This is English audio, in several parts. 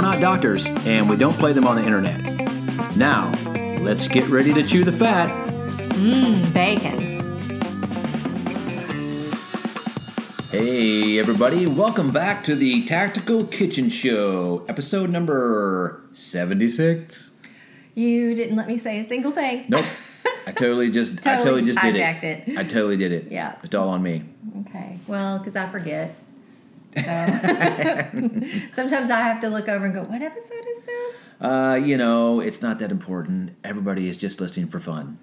We're not doctors, and we don't play them on the internet. Now, let's get ready to chew the fat. Mmm, bacon. Hey, everybody, welcome back to the Tactical Kitchen Show, episode number 76. You didn't let me say a single thing. Nope. I totally just Totally I totally just just, did hijacked it. it. I totally did it. Yeah. It's all on me. Okay. Well, because I forget. So sometimes I have to look over and go, "What episode is this?" Uh, you know, it's not that important. Everybody is just listening for fun.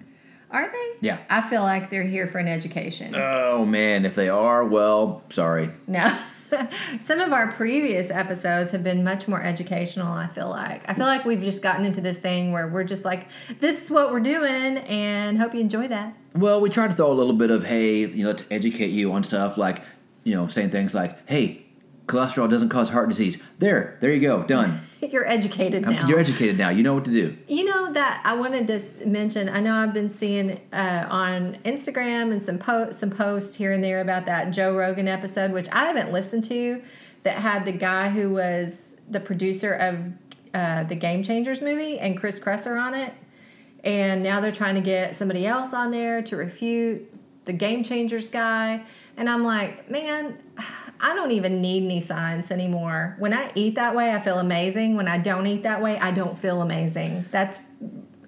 Are they? Yeah. I feel like they're here for an education. Oh man, if they are, well, sorry. No. Some of our previous episodes have been much more educational, I feel like. I feel like we've just gotten into this thing where we're just like, this is what we're doing, and hope you enjoy that. Well, we try to throw a little bit of hey, you know, to educate you on stuff like, you know, saying things like, hey, cholesterol doesn't cause heart disease. There, there you go, done. You're educated now. You're educated now. You know what to do. You know that I wanted to mention. I know I've been seeing uh, on Instagram and some po- some posts here and there about that Joe Rogan episode, which I haven't listened to, that had the guy who was the producer of uh, the Game Changers movie and Chris Kresser on it, and now they're trying to get somebody else on there to refute the Game Changers guy, and I'm like, man. I don't even need any science anymore. When I eat that way, I feel amazing. When I don't eat that way, I don't feel amazing. That's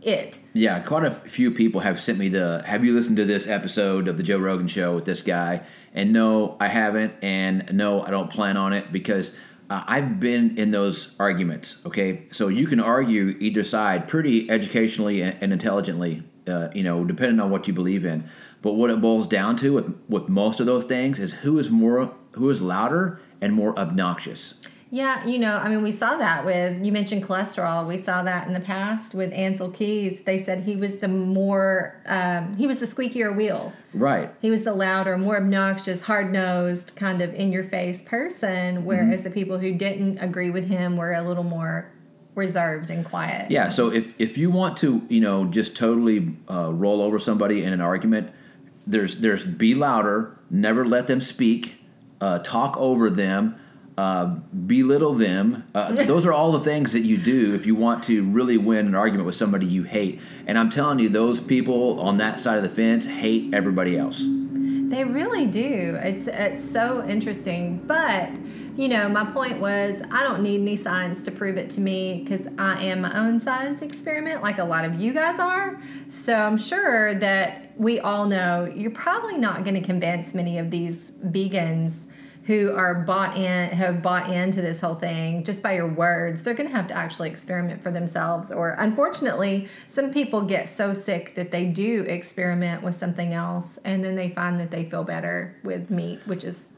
it. Yeah, quite a few people have sent me the. Have you listened to this episode of the Joe Rogan Show with this guy? And no, I haven't. And no, I don't plan on it because uh, I've been in those arguments. Okay, so you can argue either side pretty educationally and, intelligently. Uh, you know, depending on what you believe in. But what it boils down to with, with most of those things is who is more, who is louder and more obnoxious. Yeah, you know, I mean, we saw that with, you mentioned cholesterol. We saw that in the past with Ancel Keys. They said he was the more, um, he was the squeakier wheel. Right. He was the louder, more obnoxious, hard nosed, kind of in your face person, whereas the people who didn't agree with him were a little more reserved and quiet. Yeah. So if if you want to, you know, just totally uh, roll over somebody in an argument, there's there's be louder, never let them speak, uh, talk over them, uh, belittle them. Uh, those are all the things that you do if you want to really win an argument with somebody you hate. And I'm telling you, those people on that side of the fence hate everybody else. They really do. It's it's so interesting. But you know, my point was I don't need any science to prove it to me because I am my own science experiment, like a lot of you guys are. So I'm sure that we all know you're probably not going to convince many of these vegans who are bought in have bought into this whole thing just by your words they're going to have to actually experiment for themselves or unfortunately some people get so sick that they do experiment with something else and then they find that they feel better with meat which is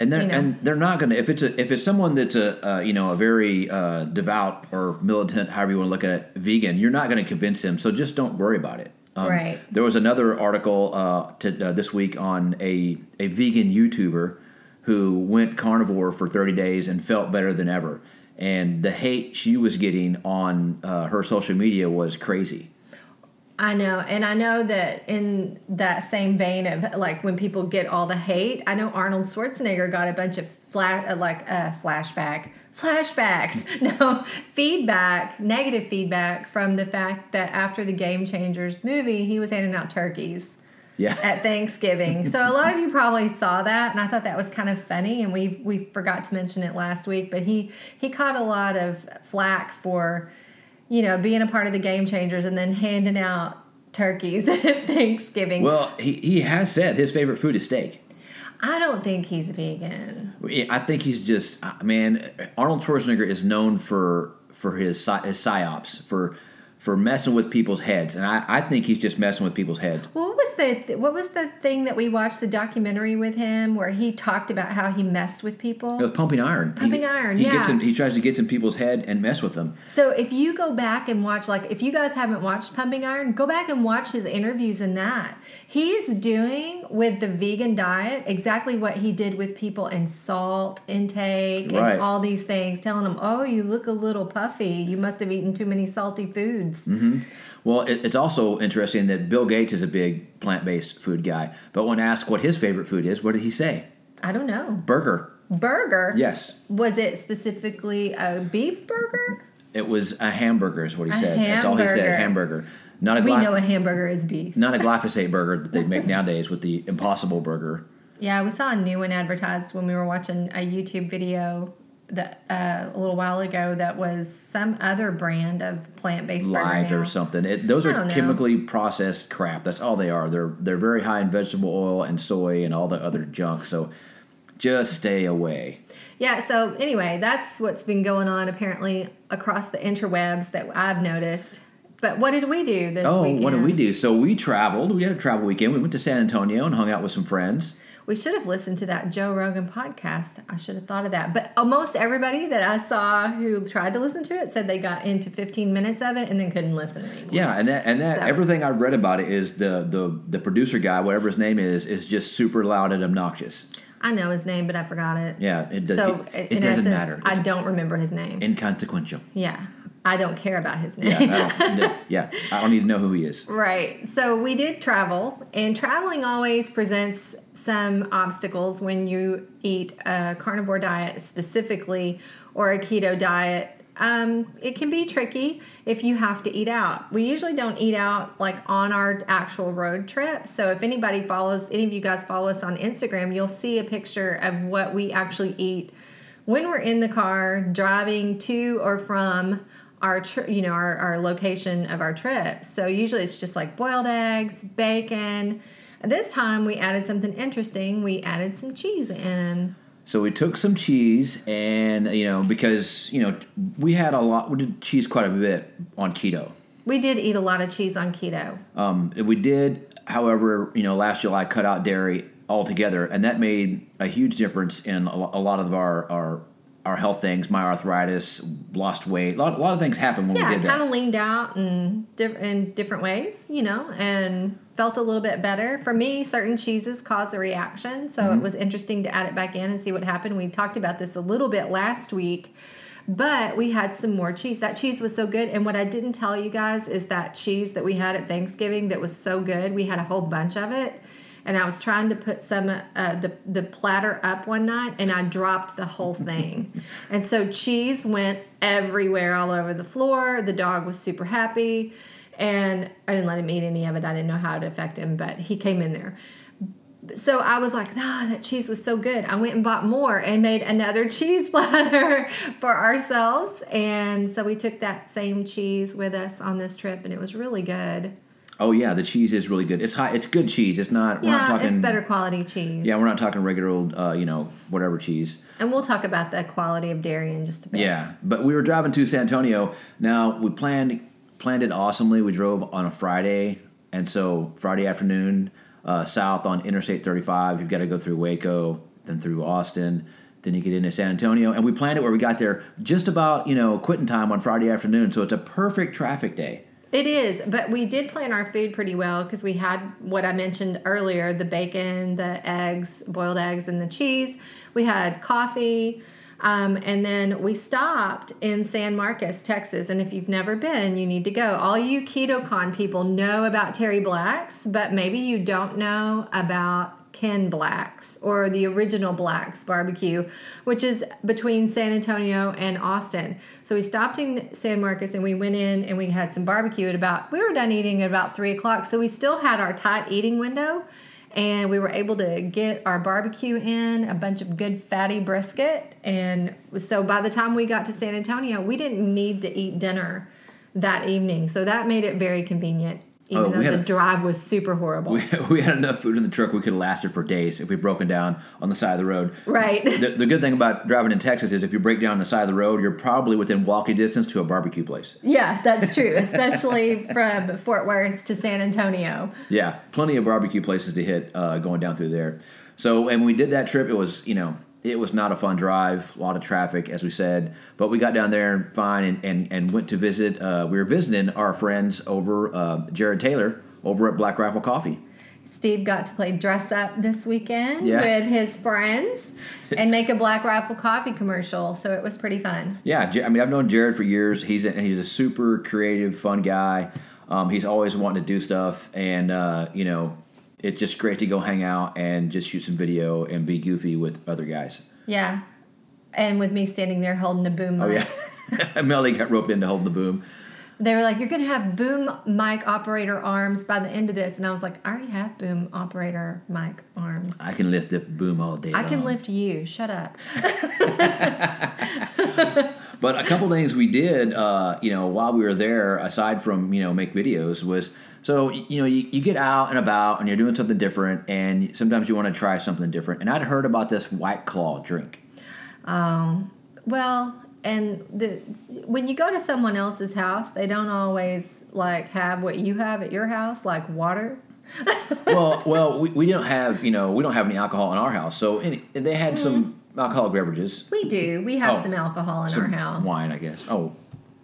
and they're you know. and they're not going to if it's a if it's someone that's a uh, you know a very uh, devout or militant however you want to look at it vegan you're not going to convince them so just don't worry about it Um, Right. there was another article uh, to, uh, this week on a a vegan YouTuber who went carnivore for 30 days and felt better than ever and the hate she was getting on uh, her social media was crazy I know, and I know that in that same vein of like when people get all the hate, I know Arnold Schwarzenegger got a bunch of flat uh, like uh, flashback flashbacks, no feedback, negative feedback from the fact that after the Game Changers movie, he was handing out turkeys yeah at Thanksgiving. so a lot of you probably saw that, and I thought that was kind of funny. And we we forgot to mention it last week, but he he caught a lot of flack for you know being a part of the Game Changers and then handing out turkeys at Thanksgiving. well he, he has said his favorite food is steak I don't think he's vegan. I think he's just uh, man. Arnold Schwarzenegger is known for for his his psyops for for messing with people's heads, and I, I think he's just messing with people's heads. Well, what was the what was the thing that we watched the documentary with him where he talked about how he messed with people? It was pumping iron. Pumping he, iron, He yeah. gets in, he tries to get in people's head and mess with them. So if you go back and watch, like, if you guys haven't watched Pumping Iron, go back and watch his interviews in that. He's doing with the vegan diet exactly what he did with people in salt intake Right. and all these things, telling them, "Oh, you look a little puffy. You must have eaten too many salty foods." Mm-hmm. Well, it, it's also interesting that Bill Gates is a big plant based food guy, but when asked what his favorite food is, what did he say? I don't know. Burger. Burger. Yes. Was it specifically a beef burger? It was a hamburger, is what he A said. That's all he said. hamburger. Hamburger. Not a We know a hamburger is beef. not a glyphosate burger that they make nowadays with the Impossible Burger. Yeah, we saw a new one advertised when we were watching a YouTube video that uh, a little while ago that was some other brand of plant-based Light now. or something. It, those I are chemically processed crap. That's all they are. They're they're very high in vegetable oil and soy and all the other junk. So just stay away. Yeah, so anyway, that's what's been going on apparently across the interwebs that I've noticed. But what did we do this Oh, weekend? what did we do? So we traveled. We had a travel weekend. We went to San Antonio and hung out with some friends. We should have listened to that Joe Rogan podcast. I should have thought of that. But almost everybody that I saw who tried to listen to it said they got into 15 minutes of it and then couldn't listen anymore. Yeah, and that and that So- everything I've read about it is the the the producer guy, whatever his name is, is just super loud and obnoxious. I know his name, but I forgot it. Yeah, it does. So it, in it doesn't essence, matter. I don't remember his name. inconsequential. yeah, I don't care about his Yeah, name. I don't, no, yeah, I don't need to know who he is. right. So we did travel, and traveling always presents some obstacles when you eat a carnivore diet specifically or a keto diet. Um, it can be tricky if you have to eat out. We usually don't eat out like on our actual road trip. So if anybody follows, any of you guys follow us on Instagram, you'll see a picture of what we actually eat when we're in the car driving to or from our tri- you know our, our location of our trip so usually it's just like boiled eggs bacon this time we added something interesting we added some cheese in So we took some cheese, and you know, because you know, we had a lot. We did cheese quite a bit on keto. we did eat a lot of cheese on keto Um, we did, however, you know, last July cut out dairy altogether, and that made a huge difference in a, a lot of our our our health things. My arthritis, lost weight, a lot, a lot of things happened when yeah we did that kind of leaned out in, diff- in different ways you know and felt a little bit better for me certain cheeses cause a reaction so Mm-hmm. it was interesting to add it back in and see what happened we talked about this a little bit last week but we had some more cheese that cheese was so good and what i didn't tell you guys is that cheese that we had at thanksgiving that was so good we had a whole bunch of it and I was trying to put some uh, the the platter up one night, and I dropped the whole thing, and so cheese went everywhere, all over the floor. The dog was super happy, and I didn't let him eat any of it. I didn't know how it affected him, but he came in there. So I was like, ah, that cheese was so good. I went and bought more and made another cheese platter for ourselves, and so we took that same cheese with us on this trip, and it was really good. Oh yeah, the cheese is really good. It's high. It's good cheese. It's not. We're Yeah, not talking. it's better quality cheese. Yeah, we're not talking regular old, uh, you know, whatever cheese. And we'll talk about the quality of dairy in just a bit. Yeah, but we were driving to San Antonio. Now we planned planned it awesomely. We drove on a Friday, and so Friday afternoon uh, south on Interstate 35. You've got to go through Waco, then through Austin, then you get into San Antonio. And we planned it where we got there just about you know quitting time on Friday afternoon. So it's a perfect traffic day. It is, but we did plan our food pretty well because we had what I mentioned earlier the bacon, the eggs, boiled eggs, and the cheese. We had coffee. Um, and then we stopped in San Marcos, Texas. And if you've never been, you need to go. All you KetoCon people know about Terry Blacks, but maybe you don't know about Kent Blacks or the original Blacks barbecue, which is between San Antonio and Austin. So we stopped in San Marcos and we went in and we had some barbecue at about, we were done eating at about three o'clock. So we still had our tight eating window and we were able to get our barbecue in, a bunch of good fatty brisket. And so by the time we got to San Antonio, we didn't need to eat dinner that evening. So that made it very convenient. Even Oh, though the a- drive was super horrible. We, we had enough food in the truck we could have lasted for days if we broken down on the side of the road. right. The, the good thing about driving in Texas is if you break down on the side of the road, you're probably within walking distance to a barbecue place. yeah, that's true, especially from Fort Worth to San Antonio. Yeah, plenty of barbecue places to hit uh, going down through there. So, and when we did that trip, it was you know it was not a fun drive, a lot of traffic, as we said. But we got down there and fine and and, and went to visit. Uh, we were visiting our friends over uh, Jared Taylor over at Black Rifle Coffee. Steve got to play dress up this weekend Yeah. with his friends and make a Black Rifle coffee commercial, so it was pretty fun. Yeah, I mean I've known Jared for years. He's a, he's a super creative, fun guy. Um, he's always wanting to do stuff, and uh, you know it's just great to go hang out and just shoot some video and be goofy with other guys. Yeah. And with me standing there holding a boom Oh mic. yeah, Melly got roped in to hold the boom. They were like, You're going to have boom mic operator arms by the end of this. And I was like, I already have boom operator mic arms. I can lift the boom all day. I can lift you. Shut up. But a couple things we did, uh, you know, while we were there, aside from you know make videos, was so you know you, you get out and about and you're doing something different, and sometimes you want to try something different. And I'd heard about this White Claw drink. Um, well, and the when you go to someone else's house, they don't always like have what you have at your house, like water. well, well, we, we don't have you know we don't have any alcohol in our house, so any, they had some alcoholic beverages, We do. We have Oh, some alcohol in some our house. wine, I guess. Oh,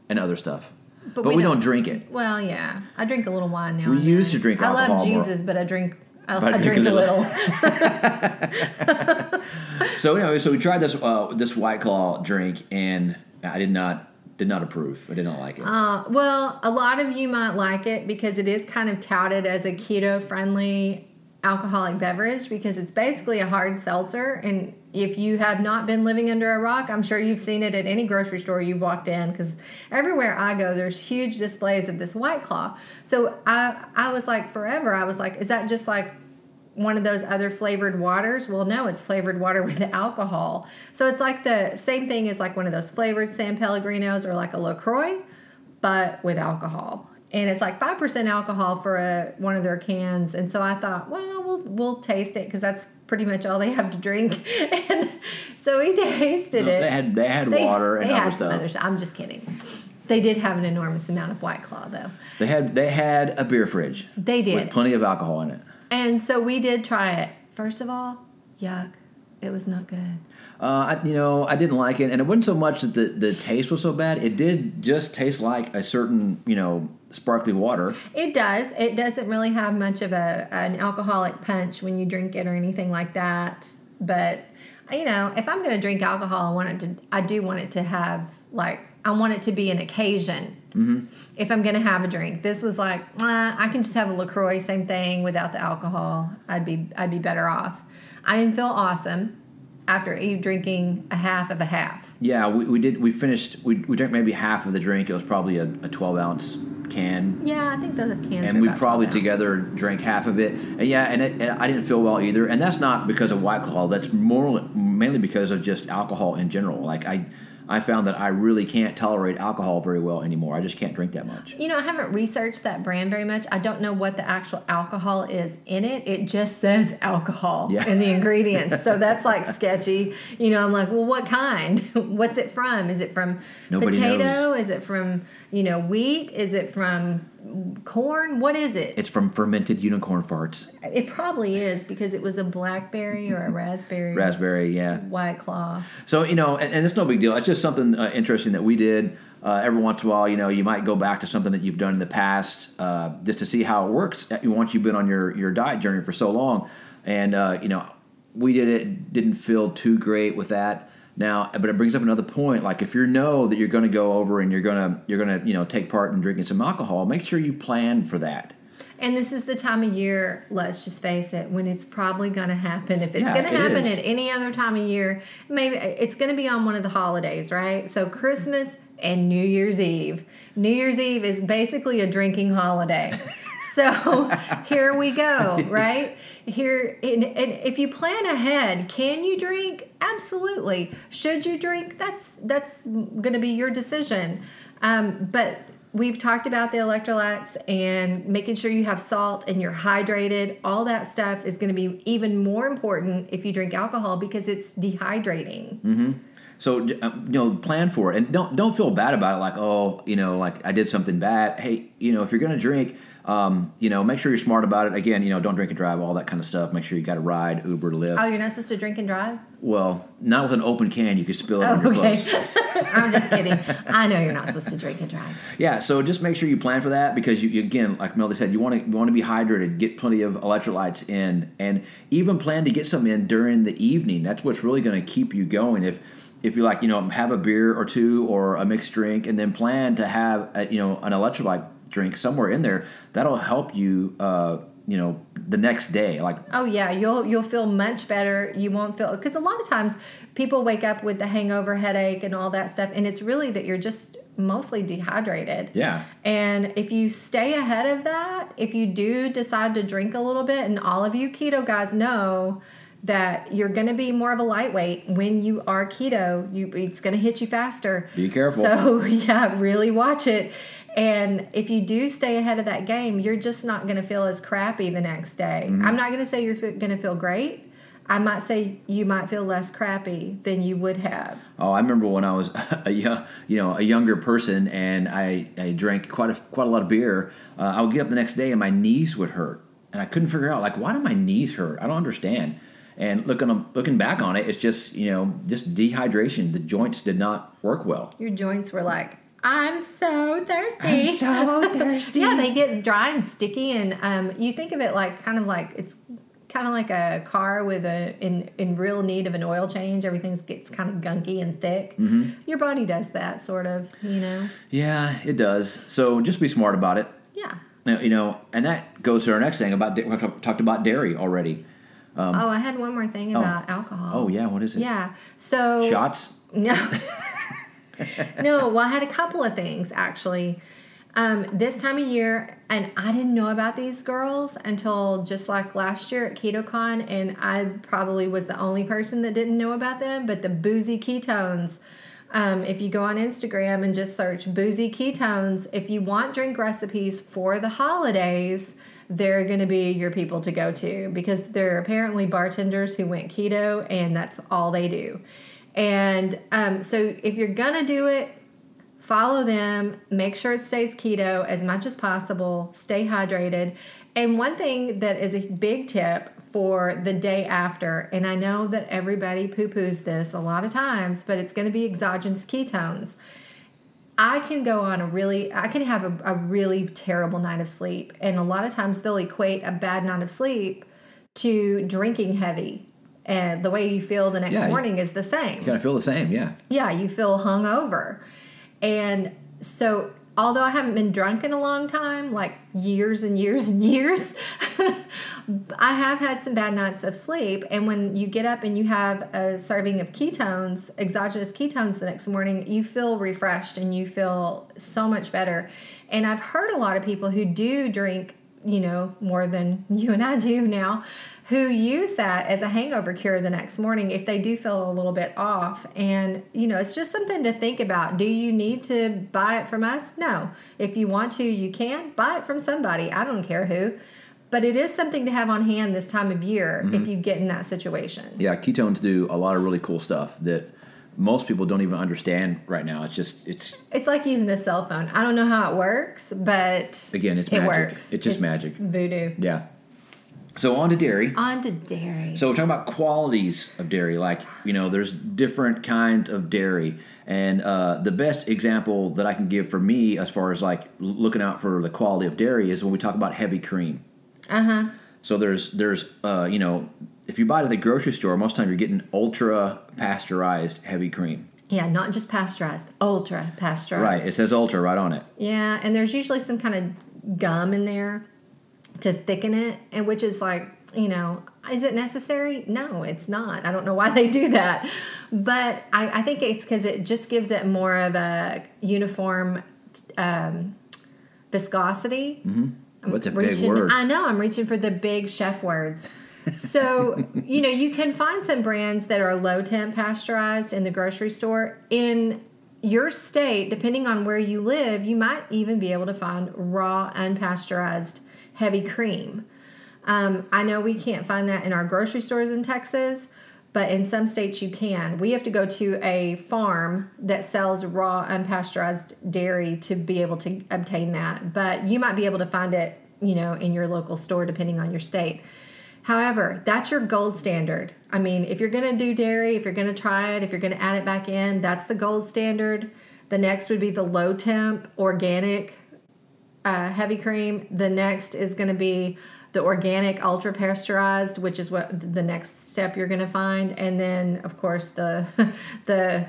and other stuff, but, we we, don't, don't- drink it. Well, yeah. I drink a little wine now. We used to drink I love alcohol more. Jesus, but I drink. I, But I drink, a little. So anyway, so we tried this uh, this White Claw drink, and I did not did not approve. I did not like it. Uh, well, a lot of you might like it because it is kind of touted as a keto friendly alcoholic beverage because it's basically a hard seltzer. And if you have not been living under a rock, I'm sure you've seen it at any grocery store you've walked in because everywhere I go, there's huge displays of this White Claw. So I, I was like, forever, I was like, is that just like one of those other flavored waters? Well, no, it's flavored water with alcohol. So it's like the same thing as like one of those flavored San Pellegrinos or like a LaCroix, but with alcohol. And it's like 5% alcohol for a, one of their cans. And so I thought, well, we'll, we'll taste it because that's pretty much all they have to drink. and so we tasted No, it. they had they had They- water and other stuff. other stuff. I'm just kidding. They did have an enormous amount of White Claw, though. They had they had a beer fridge They did. with plenty of alcohol in it. And so we did try it. First of all, yuck. It was not good. Uh, I, you know, I didn't like it, and it wasn't so much that the, the taste was so bad. It did just taste like a certain, you know, sparkly water. It does. It doesn't really have much of a an alcoholic punch when you drink it or anything like that. But you know, if I'm going to drink alcohol, I want it to. I do want it to have like I want it to be an occasion. Mm-hmm. If I'm going to have a drink, this was like uh, I can just have a Lacroix, same thing without the alcohol. I'd be I'd be better off. I didn't feel awesome after e- drinking a half of a half. Yeah, we, we did. We finished. We, we drank maybe half of the drink. It was probably a, a twelve ounce can, Yeah, I think those are cans. and we probably 12 ounce. together drank half of it. And yeah, and, it, and I didn't feel well either. And that's not because of White Claw. That's more mainly because of just alcohol in general. Like I, I found that I really can't tolerate alcohol very well anymore. I just can't drink that much. You know, I haven't researched that brand very much. I don't know what the actual alcohol is in it. It just says alcohol Yeah. in the ingredients. so that's like sketchy. You know, I'm like, well, what kind? What's it from? Is it from Nobody potato? knows. Is it from, you know, wheat? Is it from corn? What is it? It's from fermented unicorn farts. It probably is because it was a blackberry or a raspberry Raspberry, yeah. white claw. So you know, and, and it's no big deal. It's just something uh, interesting that we did. Uh, every once in a while, you know, you might go back to something that you've done in the past uh, just to see how it works. uh, Once you've been on your your diet journey for so long, and uh, you know, we did it. Didn't feel too great with that. Now, but it brings up another point. Like if you know that you're going to go over and you're gonna you're gonna you know take part in drinking some alcohol, make sure you plan for that. And this is the time of year, let's just face it, when it's probably going to happen. If it's Yeah, going to happen at any other time of year, maybe it's going to be on one of the holidays, right? So Christmas and New Year's Eve. New Year's Eve is basically a drinking holiday. so here we go, right? Here, and, and if you plan ahead, can you drink? Absolutely. Should you drink? That's that's going to be your decision. Um, but we've talked about the electrolytes and making sure you have salt and you're hydrated. All that stuff is going to be even more important if you drink alcohol because it's dehydrating. So uh, you know, plan for it, and don't don't feel bad about it. Like, oh, you know, like I did something bad. Hey, you know, if you're gonna drink, um, you know, make sure you're smart about it. Again, you know, don't drink and drive, all that kind of stuff. Make sure you got a ride, Uber, Lyft. Oh, you're not supposed to drink and drive? well, not with an open can. You could spill it on Oh, your okay. clothes. I'm just kidding. I know you're not supposed to drink and drive. Yeah, so just make sure you plan for that because you, you- again, like Melody said, you want to want to be hydrated, get plenty of electrolytes in, and even plan to get some in during the evening. That's what's really going to keep you going. If if you like, you know, have a beer or two or a mixed drink, and then plan to have a, you know an electrolyte drink somewhere in there, that'll help you. Uh, you know, the next day, like Oh yeah, you'll you'll feel much better. You won't feel because a lot of times people wake up with the hangover, headache, and all that stuff, and it's really that you're just mostly dehydrated. yeah, And if you stay ahead of that, if you do decide to drink a little bit, and all of you keto guys know that you're going to be more of a lightweight when you are keto, you it's going to hit you faster. Be careful. So yeah, really watch it. And if you do stay ahead of that game, you're just not going to feel as crappy the next day. Mm-hmm. I'm not going to say you're going to feel great. I might say you might feel less crappy than you would have. Oh, I remember when I was a young, you know, a younger person, and I, I drank quite a quite a lot of beer. Uh, I would get up the next day, and my knees would hurt, and I couldn't figure out like why do my knees hurt? I don't understand. And looking looking back on it, it's just you know just dehydration. The joints did not work well. Your joints were like, I'm so thirsty. so thirsty. yeah, they get dry and sticky, and um, you think of it like kind of like it's kind of like a car with a in in real need of an oil change. Everything gets kind of gunky and thick. Your body does that sort of, you know. Yeah, it does. So just be smart about it. Yeah. You know, and that goes to our next thing about we talked about dairy already. oh, I had one more thing about alcohol. Um, Oh yeah, what is it? Yeah. So Shots. No. no, well, I had a couple of things actually. Um, this time of year, and I didn't know about these girls until just like last year at KetoCon, and I probably was the only person that didn't know about them. But the boozy ketones, um, if you go on Instagram and just search boozy ketones, if you want drink recipes for the holidays, they're going to be your people to go to because they're apparently bartenders who went keto, and that's all they do. And um, so if you're gonna do it, follow them, make sure it stays keto as much as possible, stay hydrated. And one thing that is a big tip for the day after, and I know that everybody poo poos this a lot of times, but it's gonna be exogenous ketones. I can go on a really, I can have a, a really terrible night of sleep. And a lot of times they'll equate a bad night of sleep to drinking heavy. And the way you feel the next Yeah, morning is the same You Kind of feel the same. Yeah. yeah, you feel hungover. And so, although I haven't been drunk in a long time, like years and years and years, I have had some bad nights of sleep. And when you get up and you have a serving of ketones, exogenous ketones, the next morning, you feel refreshed and you feel so much better. And I've heard a lot of people who do drink, you know, more than you and I do now, who use that as a hangover cure the next morning if they do feel a little bit off. And, you know, it's just something to think about. Do you need to buy it from us? No. If you want to, you can buy it from somebody. I don't care who. But it is something to have on hand this time of year if mm-hmm. you get in that situation. Yeah, ketones do a lot of really cool stuff that most people don't even understand right now. It's just it's It's like using a cell phone. I don't know how it works, but again, it's it magic. works. It's just magic. Voodoo. Yeah. So on to dairy. On to dairy. So we're talking about qualities of dairy. Like you know, there's different kinds of dairy, and uh, the best example that I can give for me, as far as like looking out for the quality of dairy, is when we talk about heavy cream. Uh huh. So there's there's uh, you know, if you buy it at the grocery store, most of the time you're getting ultra pasteurized heavy cream. Yeah, not just pasteurized, ultra pasteurized. Right. It says ultra right on it. Yeah, and there's usually some kind of gum in there to thicken it, and which is like, you know, is it necessary? No, it's not. I don't know why they do that, but I, I think it's because it just gives it more of a uniform um, viscosity. What's a big reaching, word? I know I'm reaching for the big chef words. So, you know, you can find some brands that are low temp pasteurized in the grocery store in your state, depending on where you live, you might even be able to find raw, unpasteurized heavy cream. Um, I know we can't find that in our grocery stores in Texas, but in some states you can. We have to go to a farm that sells raw, unpasteurized dairy to be able to obtain that. But you might be able to find it, you know, in your local store depending on your state. However, that's your gold standard. I mean, if you're going to do dairy, if you're going to try it, if you're going to add it back in, that's the gold standard. The next would be the low temp organic uh, heavy cream. The next is going to be the organic ultra pasteurized, which is what the next step you're going to find. And then, of course, the the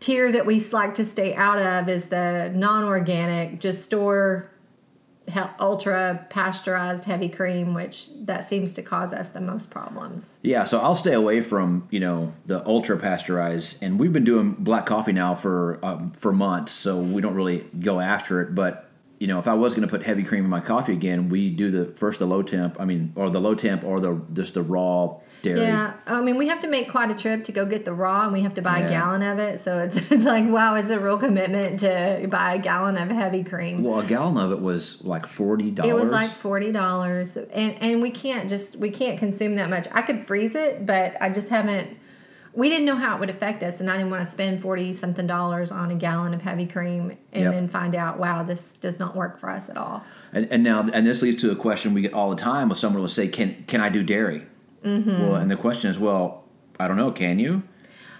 tier that we like to stay out of is the non-organic, just store ultra pasteurized heavy cream which that seems to cause us the most problems yeah so i'll stay away from you know the ultra pasteurized and we've been doing black coffee now for um, for months so we don't really go after it but you know, if I was going to put heavy cream in my coffee again, we do the first the low temp. I mean, or the low temp, or the just the raw dairy. Yeah, I mean, we have to make quite a trip to go get the raw, and we have to buy yeah. a gallon of it. So it's it's like wow, it's a real commitment to buy a gallon of heavy cream. Well, a gallon of it was like forty dollars. It was like forty dollars, and and we can't just we can't consume that much. I could freeze it, but I just haven't we didn't know how it would affect us and i didn't want to spend 40 something dollars on a gallon of heavy cream and yep. then find out wow this does not work for us at all and, and now and this leads to a question we get all the time when someone will say can can i do dairy mm-hmm. well and the question is well i don't know can you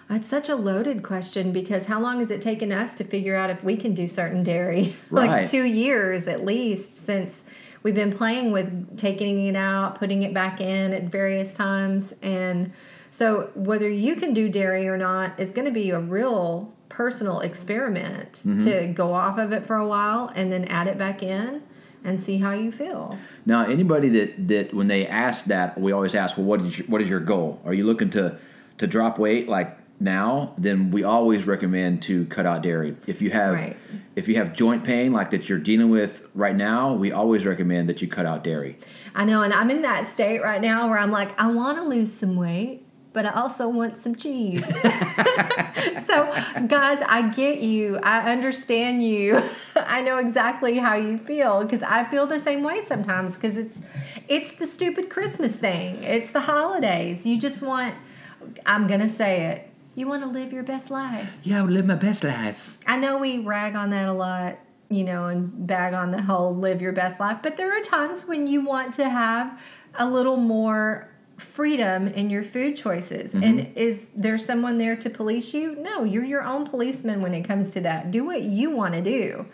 it's such a loaded question because how long has it taken us to figure out if we can do certain dairy? Right. like two years at least since we've been playing with taking it out, putting it back in at various times, and so whether you can do dairy or not is going to be a real personal experiment mm-hmm. to go off of it for a while and then add it back in and see how you feel. Now, anybody that that when they ask that, we always ask, well, what is your, what is your goal? Are you looking to to drop weight like now? Then we always recommend to cut out dairy. If you have right. if you have joint pain like that you're dealing with right now, we always recommend that you cut out dairy. I know, and I'm in that state right now where I'm like, I want to lose some weight but I also want some cheese. so, guys, I get you. I understand you. I know exactly how you feel because I feel the same way sometimes because it's it's the stupid Christmas thing. It's the holidays. You just want I'm going to say it. You want to live your best life. Yeah, I would live my best life. I know we rag on that a lot, you know, and bag on the whole live your best life, but there are times when you want to have a little more freedom in your food choices. Mm-hmm. And is there someone there to police you? No, you're your own policeman when it comes to that. Do what you want to do.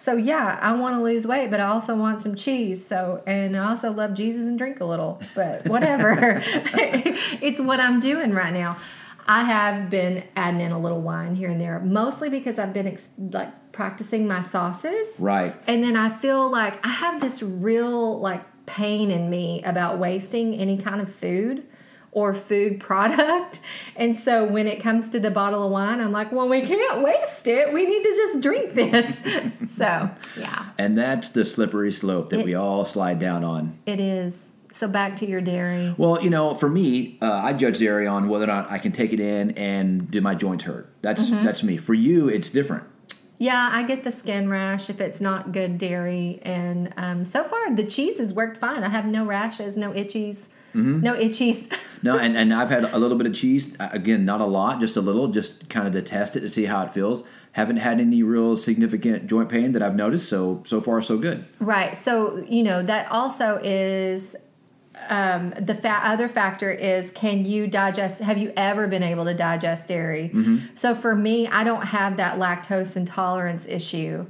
So yeah, I want to lose weight, but I also want some cheese. So and I also love Jesus and drink a little. But whatever. it's what I'm doing right now. I have been adding in a little wine here and there, mostly because I've been ex- like practicing my sauces. Right. And then I feel like I have this real like pain in me about wasting any kind of food or food product. And so when it comes to the bottle of wine, I'm like, well, we can't waste it. We need to just drink this. so, yeah. And that's the slippery slope that it, we all slide down on. It is. So back to your dairy. Well, you know, for me, uh, I judge dairy on whether or not I can take it in and do my joints hurt. That's mm-hmm. that's me. For you, it's different. Yeah, I get the skin rash if it's not good dairy, and um, so far the cheese has worked fine. I have no rashes, no itchies, mm-hmm. no itchies. no, and, and I've had a little bit of cheese. Again, not a lot, just a little, just kind of to test it to see how it feels. Haven't had any real significant joint pain that I've noticed. So so far so good. Right. So you know that also is um, the fa- other factor is can you digest have you ever been able to digest dairy? Mm-hmm. so for me i don't have that lactose intolerance issue.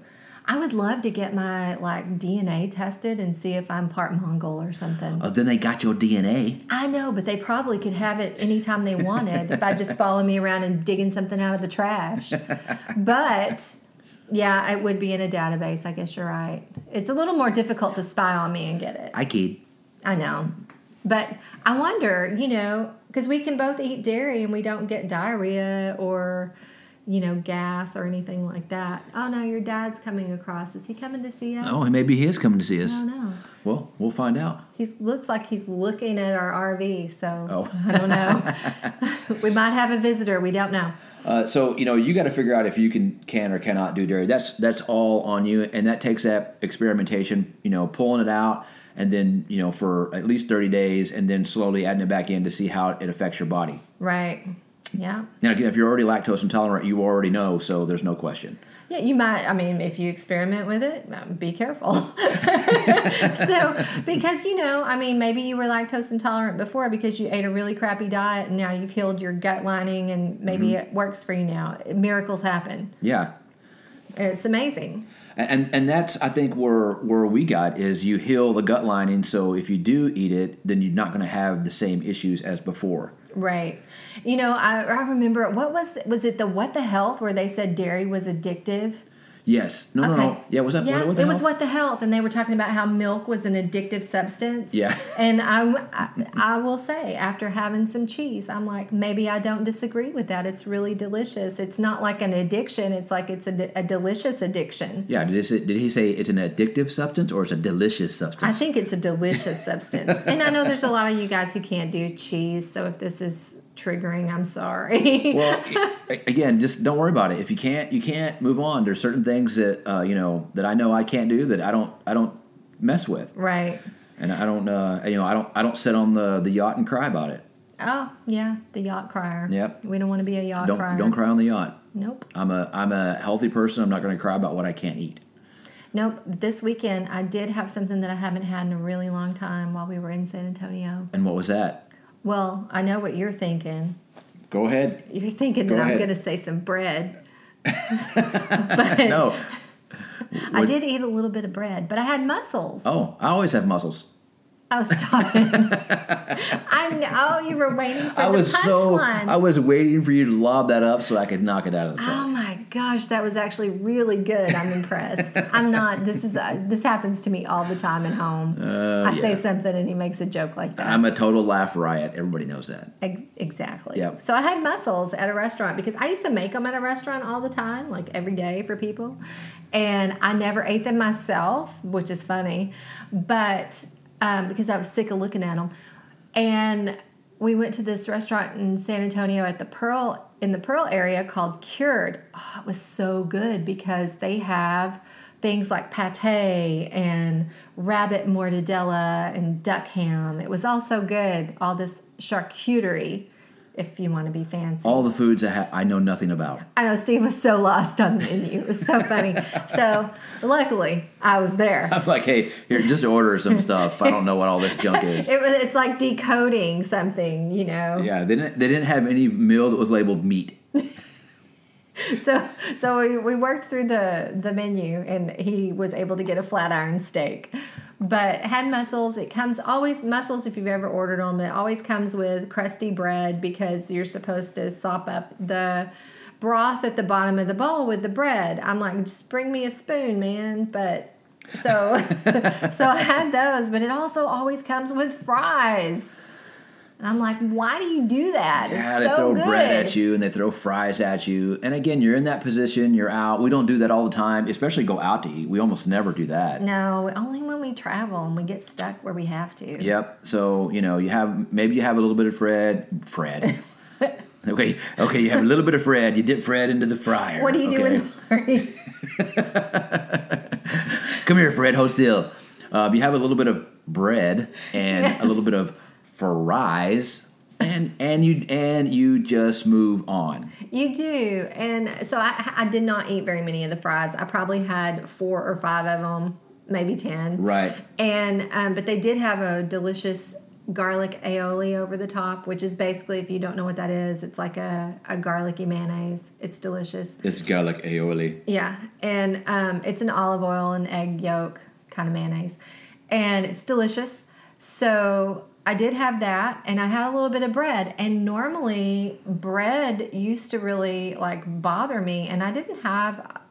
I would love to get my like dna tested and see if i'm part mongol or something. Oh then they got your dna i know but they probably could have it anytime they wanted if i just follow me around and digging something out of the trash. But yeah it would be in a database i guess you're right. It's a little more difficult to spy on me and get it. I kid I know. But I wonder, you know, because we can both eat dairy and we don't get diarrhea or, you know, gas or anything like that. Oh no, your dad's coming across. Is he coming to see us? Oh, maybe he is coming to see us. I don't know. Well, we'll find out. He looks like he's looking at our RV, so oh. I don't know. we might have a visitor. We don't know. Uh, so you know you got to figure out if you can can or cannot do dairy. That's that's all on you, and that takes that experimentation. You know, pulling it out, and then you know for at least thirty days, and then slowly adding it back in to see how it affects your body. Right. Yeah. Now, if you're already lactose intolerant, you already know, so there's no question. Yeah, you might. I mean, if you experiment with it, um, be careful. so, because you know, I mean, maybe you were lactose intolerant before because you ate a really crappy diet, and now you've healed your gut lining, and maybe Mm-hmm. it works for you now. Miracles happen. Yeah, It's amazing. And and that's I think where where we got is you heal the gut lining. So if you do eat it, then you're not going to have the same issues as before. Right. You know, I, I remember what was was it the what the health where they said dairy was addictive. Yes. No, no, no. Yeah. Was that? Yeah, was it, what the it was hell? what the health, and they were talking about how milk was an addictive substance. Yeah. And I, I, I will say, after having some cheese, I'm like, maybe I don't disagree with that. It's really delicious. It's not like an addiction. It's like it's a, a delicious addiction. Yeah. Did he, say, did he say it's an addictive substance or it's a delicious substance? I think it's a delicious substance. And I know there's a lot of you guys who can't do cheese, so if this is triggering, I'm sorry. well, again, just don't worry about it. If you can't, you can't move on. There's certain things that uh, you know that I know I can't do that I don't I don't mess with, right. and I don't uh, you know I don't I don't sit on the the yacht and cry about it. Oh, yeah, the yacht crier. Yep. We don't want to be a yacht Don't crier. don't cry on the yacht. Nope. I'm a I'm a healthy person. I'm not going to cry about what I can't eat. Nope. This weekend, I did have something that I haven't had in a really long time while we were in San Antonio. And what was that? Well, I know what you're thinking. Go ahead. You're thinking Go that I'm going to say some bread. but No. I did eat a little bit of bread, but I had mussels. Oh, I always have muscles. Oh, I was talking. I know oh, you were waiting for I the was so. I was waiting for you to lob that up so I could knock it out of the Oh park. my gosh, that was actually really good. I'm impressed. I'm not. This is uh, this happens to me all the time at home. I say something and he makes a joke like that. I'm a total laugh riot. Everybody knows that. Ex- exactly. Yep. So I had mussels at a restaurant because I used to make them at a restaurant all the time, like every day for people. And I never ate them myself, which is funny, but um, because I was sick of looking at them. And we went to this restaurant in San Antonio at the Pearl in the Pearl area called Cured. Oh, it was so good because they have things like pate and rabbit mortadella and duck ham. It was all so good. All this charcuterie, if you want to be fancy. All the foods I, ha- I know nothing about. I know Steve was so lost on the menu. It was so funny. so luckily, I was there. I'm like, hey, here, just order some stuff. I don't know what all this junk is. It was. It's like decoding something, you know. Yeah, they didn't. They didn't have any meal that was labeled meat. So so we, we worked through the the menu, and he was able to get a flat iron steak. But had mussels. It comes always mussels if you've ever ordered them. It always comes with crusty bread because you're supposed to sop up the broth at the bottom of the bowl with the bread. I'm like, just bring me a spoon, man. But so so I had those, but it also always comes with fries. And I'm like, why do you do that? Yeah, it's they so throw good. bread at you and they throw fries at you. And again, you're in that position. You're out. We don't do that all the time, especially go out to eat. We almost never do that. No, only when we travel and we get stuck where we have to. Yep. So you know, you have maybe you have a little bit of Fred. Fred. okay. Okay. You have a little bit of Fred. You dip Fred into the fryer. What do you do okay? in the morning? Come here, Fred. Hold still. Uh, you have a little bit of bread and Yes. a little bit of fries, and and you and you just move on. You do. And so I, I did not eat very many of the fries. I probably had four or five of them, maybe 10. Right. And, um, but they did have a delicious garlic aioli over the top, which is basically, if you don't know what that is, it's like a, a garlicky mayonnaise. It's delicious. It's garlic aioli. Yeah, and um, it's an olive oil and egg yolk kind of mayonnaise, and it's delicious. So I did have that, and I had a little bit of bread. And normally, bread used to really like bother me, and I didn't have.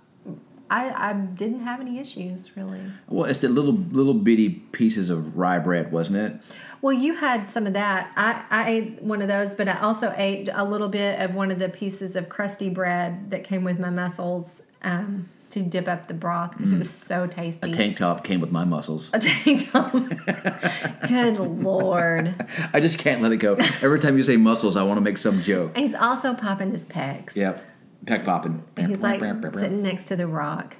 I, I didn't have any issues really. Well, it's the little little bitty pieces of rye bread, wasn't it? Well, you had some of that. I, I ate one of those, but I also ate a little bit of one of the pieces of crusty bread that came with my mussels. Um, to dip up the broth because it was so tasty. A tank top came with my muscles. A tank top. Good lord. I just can't let it go. Every time you say muscles, I want to make some joke. He's also popping his pecs. Yep. Peck popping. He's like sitting next to the rock.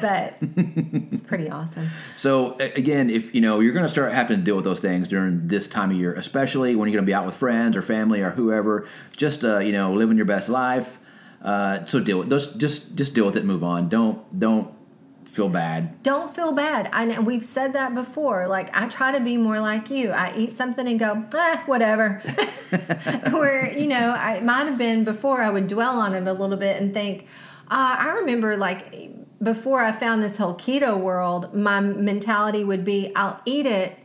But it's pretty awesome. So a- again, if you know you're going to start having to deal with those things during this time of year, especially when you're going to be out with friends or family or whoever, just uh, you know living your best life. Uh, so deal with those. Just just deal with it. Move on. Don't don't feel bad. Don't feel bad. I know we've said that before. Like I try to be more like you. I eat something and go, ah, whatever. Where you know, I might have been before. I would dwell on it a little bit and think. Uh, I remember like before I found this whole keto world, my mentality would be, I'll eat it.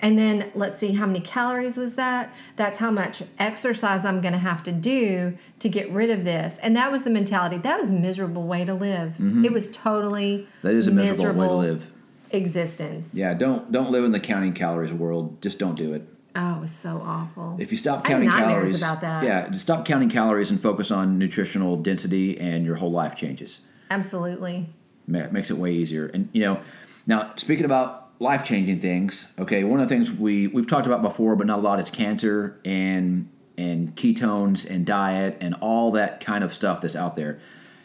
And then let's see how many calories was that? That's how much exercise I'm going to have to do to get rid of this. And that was the mentality. That was a miserable way to live. Mm-hmm. It was totally That is a miserable, way to live. existence. Yeah, don't don't live in the counting calories world. Just don't do it. Oh, it was so awful. If you stop counting calories, about that. yeah, just stop counting calories and focus on nutritional density, and your whole life changes. Absolutely. Ma- makes it way easier. And you know, now speaking about life changing things, okay, one of the things we we've talked about before, but not a lot, is cancer and and ketones and diet and all that kind of stuff that's out there.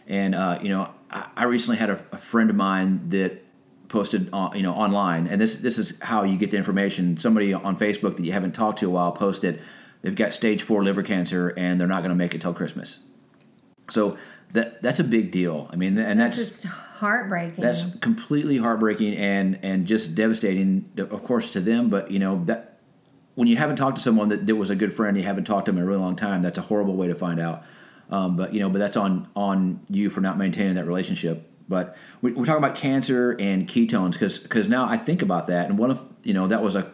And uh, you know, I, I recently had a, a friend of mine that posted on, you know online, and this this is how you get the information. Somebody on Facebook that you haven't talked to a while posted they've got stage four liver cancer and they're not going to make it till Christmas. So that that's a big deal. I mean, and It's that's just heartbreaking. that's completely heartbreaking and and just devastating, of course, to them. But you know that when you haven't talked to someone that, that was a good friend, you haven't talked to them in a really long time. That's a horrible way to find out. Um, but you know, but that's on on you for not maintaining that relationship. But we, we're talking about cancer and ketones because because now I think about that, and one of you know that was a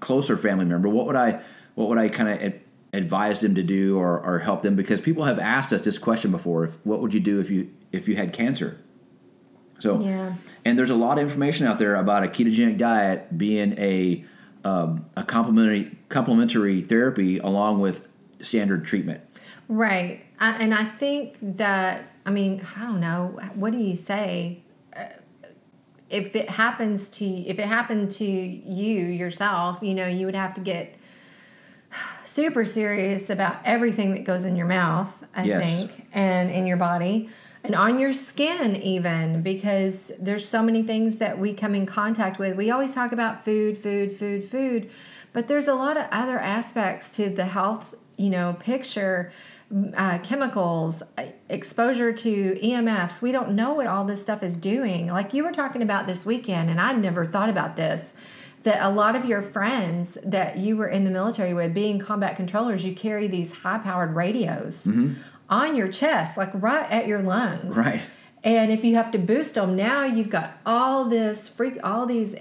closer family member. What would I what would I kind of ad- advise them to do or, or help them? Because people have asked us this question before: if, What would you do if you if you had cancer? So Yeah. and there's a lot of information out there about a ketogenic diet being a um, a complementary complementary therapy along with standard treatment. Right. I, and I think that, I mean, I don't know. What do you say? Uh, If it happens to if it happened to you yourself, you know, you would have to get super serious about everything that goes in your mouth, I Yes. think, and in your body and on your skin even because there's so many things that we come in contact with. We always talk about food, food, food, food, but there's a lot of other aspects to the health, you know, picture. Uh, chemicals, uh, exposure to EMFs. We don't know what all this stuff is doing. Like you were talking about this weekend, and I never thought about this that a lot of your friends that you were in the military with, being combat controllers, you carry these high powered radios on your chest, like right at your lungs. Right. And if you have to boost them, now you've got all this freak, all these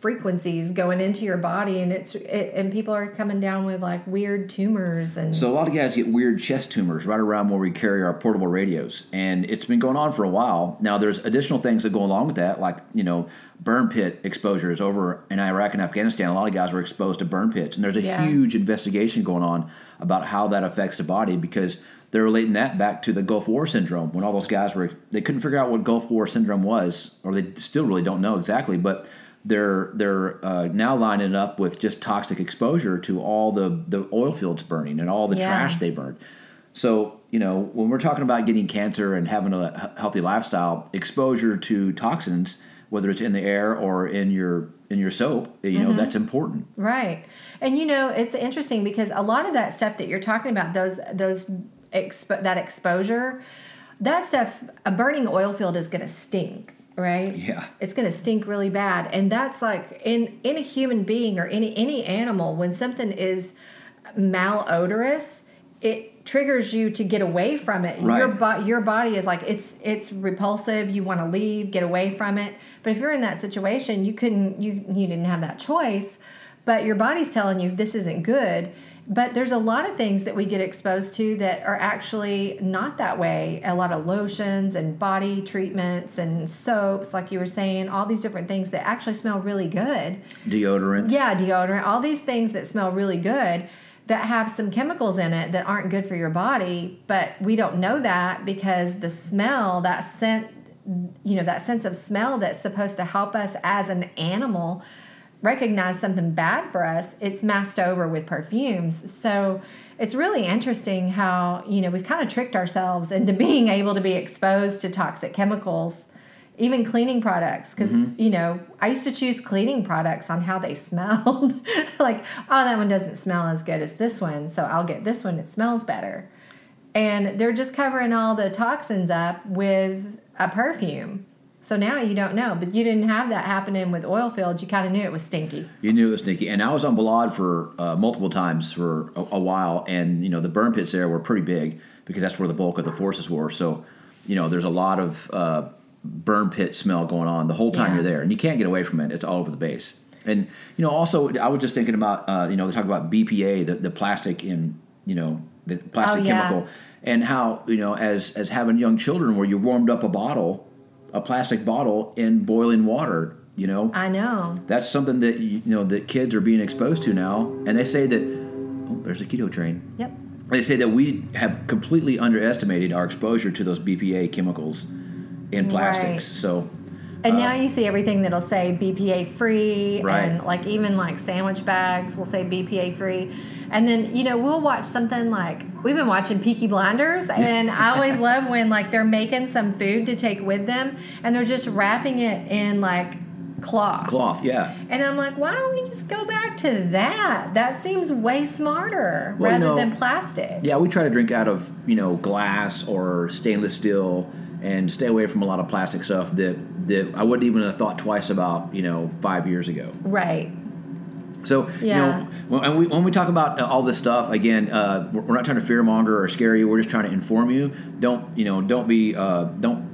frequencies going into your body, and it's it, and people are coming down with like weird tumors and So a lot of guys get weird chest tumors right around where we carry our portable radios, and it's been going on for a while. Now there's additional things that go along with that, like you know burn pit exposures over in Iraq and Afghanistan. A lot of guys were exposed to burn pits, and there's a Yeah. huge investigation going on about how that affects the body because they're relating that back to the Gulf War syndrome when all those guys were they couldn't figure out what Gulf War syndrome was, or they still really don't know exactly, but they're they're uh, now lining it up with just toxic exposure to all the the oil fields burning and all the Yeah. trash they burned. So you know when we're talking about getting cancer and having a healthy lifestyle, exposure to toxins, whether it's in the air or in your in your soap, you know that's important. Right. And you know, it's interesting because a lot of that stuff that you're talking about, those those expo- that exposure, that stuff, a burning oil field is going to stink, right? Yeah. It's going to stink really bad. And that's like in in a human being or any any animal when something is malodorous, it triggers you to get away from it. Your Right. bo- your body is like it's it's repulsive. You want to leave, get away from it. But if you're in that situation, you couldn't you you didn't have that choice. But your body's telling you this isn't good. But there's a lot of things that we get exposed to that are actually not that way. A lot of lotions and body treatments and soaps, like you were saying, all these different things that actually smell really good. Deodorant. Yeah, deodorant, all these things that smell really good that have some chemicals in it that aren't good for your body, but we don't know that because the smell, that scent you know that sense of smell that's supposed to help us as an animal recognize something bad for us it's masked over with perfumes. So it's really interesting how you know we've kind of tricked ourselves into being able to be exposed to toxic chemicals even cleaning products because mm-hmm. you know i used to choose cleaning products on how they smelled. Like oh that one doesn't smell as good as this one so i'll get this one it smells better. And they're just covering all the toxins up with a perfume so now you don't know but you didn't have that happening with oil fields you kind of knew it was stinky You knew it was stinky, and I was on Balad for uh, multiple times for a, a while, and you know the burn pits there were pretty big because that's where the bulk of the forces were. So, you know, there's a lot of uh, burn pit smell going on the whole time Yeah. you're there, and you can't get away from it. It's all over the base. And you know, also I was just thinking about uh, you know they talk about BPA, the, the plastic in you know the plastic Oh, yeah. chemical, and how you know as as having young children where you warmed up a bottle, a plastic bottle in boiling water, you know i know that's something that you know that kids are being exposed to now and they say that oh there's a keto train yep they say that we have completely underestimated our exposure to those bpa chemicals in plastics Right. so And now uh, you see everything that'll say BPA free, Right. and like even like sandwich bags will say BPA free. And then you know we'll watch something like we've been watching Peaky Blinders, and I always love when like they're making some food to take with them, and they're just wrapping it in like cloth. cloth yeah And I'm like, why don't we just go back to that? That seems way smarter Well, rather than plastic. yeah we try to drink out of you know glass or stainless steel and stay away from a lot of plastic stuff that that i wouldn't even have thought twice about you know five years ago Right. So Yeah. you know, when we, when we talk about uh, all this stuff, again, uh, we're we're not trying to fearmonger or scare you. We're just trying to inform you. Don't you know? Don't be uh, don't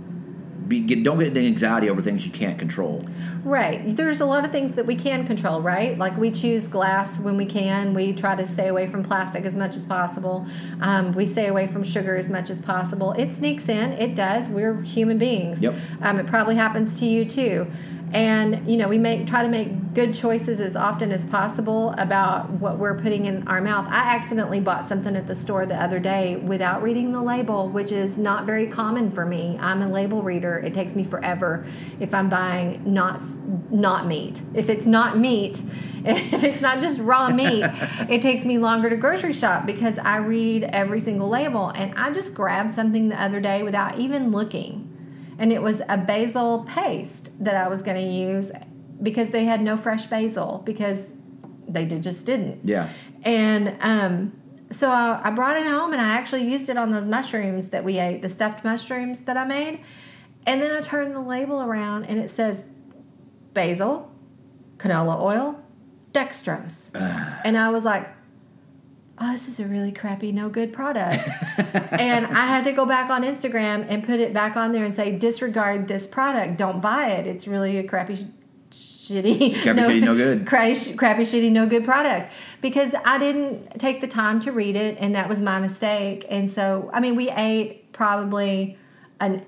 be get, don't get anxiety over things you can't control. Right. There's a lot of things that we can control, right? Like we choose glass when we can. We try to stay away from plastic as much as possible. Um, we stay away from sugar as much as possible. It sneaks in. It does. We're human beings. Yep. Um, it probably happens to you too. And you know, we make try to make good choices as often as possible about what we're putting in our mouth. I accidentally bought something at the store the other day without reading the label, which is not very common for me. I'm a label reader. It takes me forever if I'm buying not not meat. If it's not meat, if it's not just raw meat, it takes me longer to grocery shop because I read every single label. And I just grabbed something the other day without even looking and it was a basil paste that I was going to use because they had no fresh basil because they did, just didn't. Yeah. And um, so I, I brought it home and I actually used it on those mushrooms that we ate, the stuffed mushrooms that I made. And then I turned the label around and it says basil, canola oil, dextrose. and I was like, oh, this is a really crappy, no good product. and I had to go back on Instagram and put it back on there and say, disregard this product. Don't buy it. It's really a crappy, shitty, Crappy, shitty, no good. Crappy, sh- crappy, shitty, no good product. Because I didn't take the time to read it, and that was my mistake. And so, I mean, we ate probably an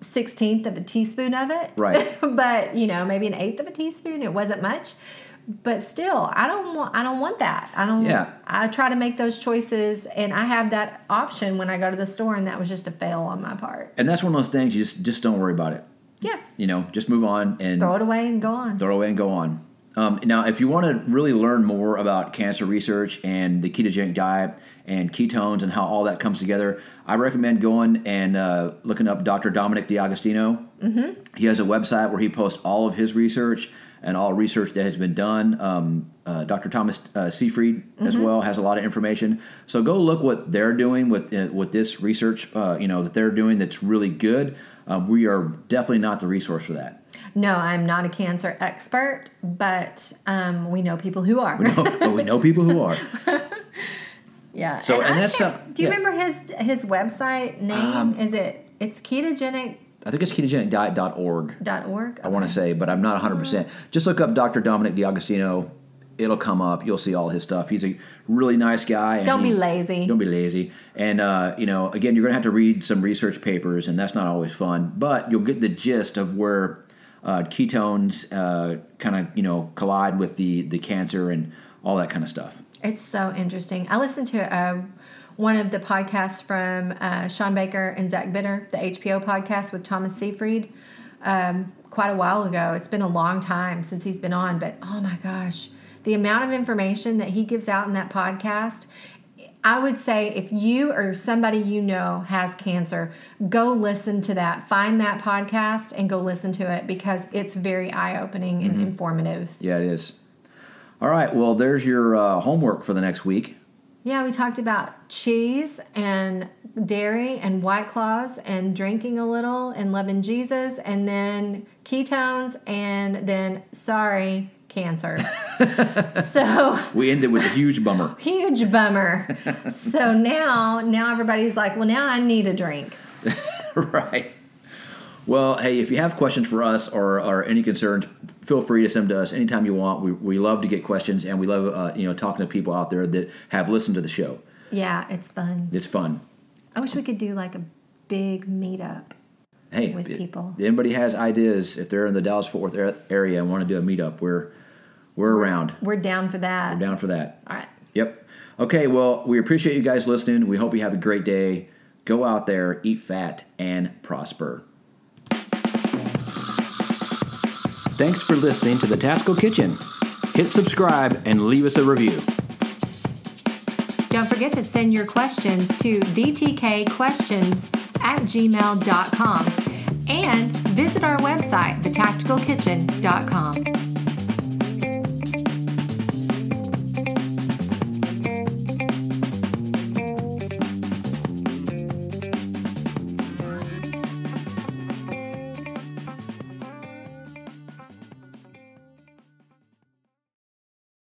sixteenth of a teaspoon of it. Right. but you know, maybe an eighth of a teaspoon. It wasn't much. But still, I don't want. I don't want that. I don't. Yeah. I try to make those choices, and I have that option when I go to the store, and that was just a fail on my part. And that's one of those things. You just just don't worry about it. Yeah. You know, just move on and Throw it away and go on. throw it away and go on. Um, now, if you want to really learn more about cancer research and the ketogenic diet and ketones and how all that comes together, I recommend going and uh, looking up Dr. Dominic D'Agostino. Mm-hmm. He has a website where he posts all of his research and all research that has been done. Um, uh, Dr. Thomas uh, Seyfried as well has a lot of information. So go look what they're doing with uh, with this research. Uh, you know that they're doing that's really good. Uh, we are definitely not the resource for that. No, I'm not a cancer expert, but um, we know people who are. we know, but we know people who are. yeah. So, and I that's some- Do you yeah. remember his his website name? Um, Is it? It's ketogenic.org. I think it's ketogenicdiet.org. I want to say, but I'm not 100%. Just look up Dr. Dominic D'Agostino. It'll come up. You'll see all his stuff. He's a really nice guy. and Don't be he- lazy. Don't be lazy. And, uh, you know, again, you're going to have to read some research papers, and that's not always fun, but you'll get the gist of where uh, ketones uh, kind of, you know, collide with the, the cancer and all that kind of stuff. It's so interesting. I listened to a one of the podcasts from uh, Sean Baker and Zach Bitter, the HPO podcast with Thomas Seyfried, um, quite a while ago. It's been a long time since he's been on, but oh my gosh, the amount of information that he gives out in that podcast. I would say if you or somebody you know has cancer, go listen to that. Find that podcast and go listen to it because it's very eye opening and informative. Yeah, it is. All right. Well, there's your uh, homework for the next week. Yeah, we talked about cheese and dairy and white claws and drinking a little and loving Jesus and then ketones and then sorry, cancer. so We ended with a huge bummer. huge bummer. so now now everybody's like, well now I need a drink. right. Well, hey, if you have questions for us or, or any concerns, feel free to send them to us anytime you want. We, we love to get questions, and we love uh, you know talking to people out there that have listened to the show. Yeah, it's fun. It's fun. I wish we could do like a big meetup. Hey, With if people. anybody has ideas, if they're in the Dallas Fort Worth area and want to do a meetup, we're we're around. We're down for that. We're down for that. All right. Yep. Okay, well, we appreciate you guys listening. We hope you have a great day. Go out there, eat fat, and prosper. Thanks for listening to the Tactical Kitchen. Hit subscribe and leave us a review. Don't forget to send your questions to vtkquestions at gmail.com and visit our website, thetacticalkitchen.com.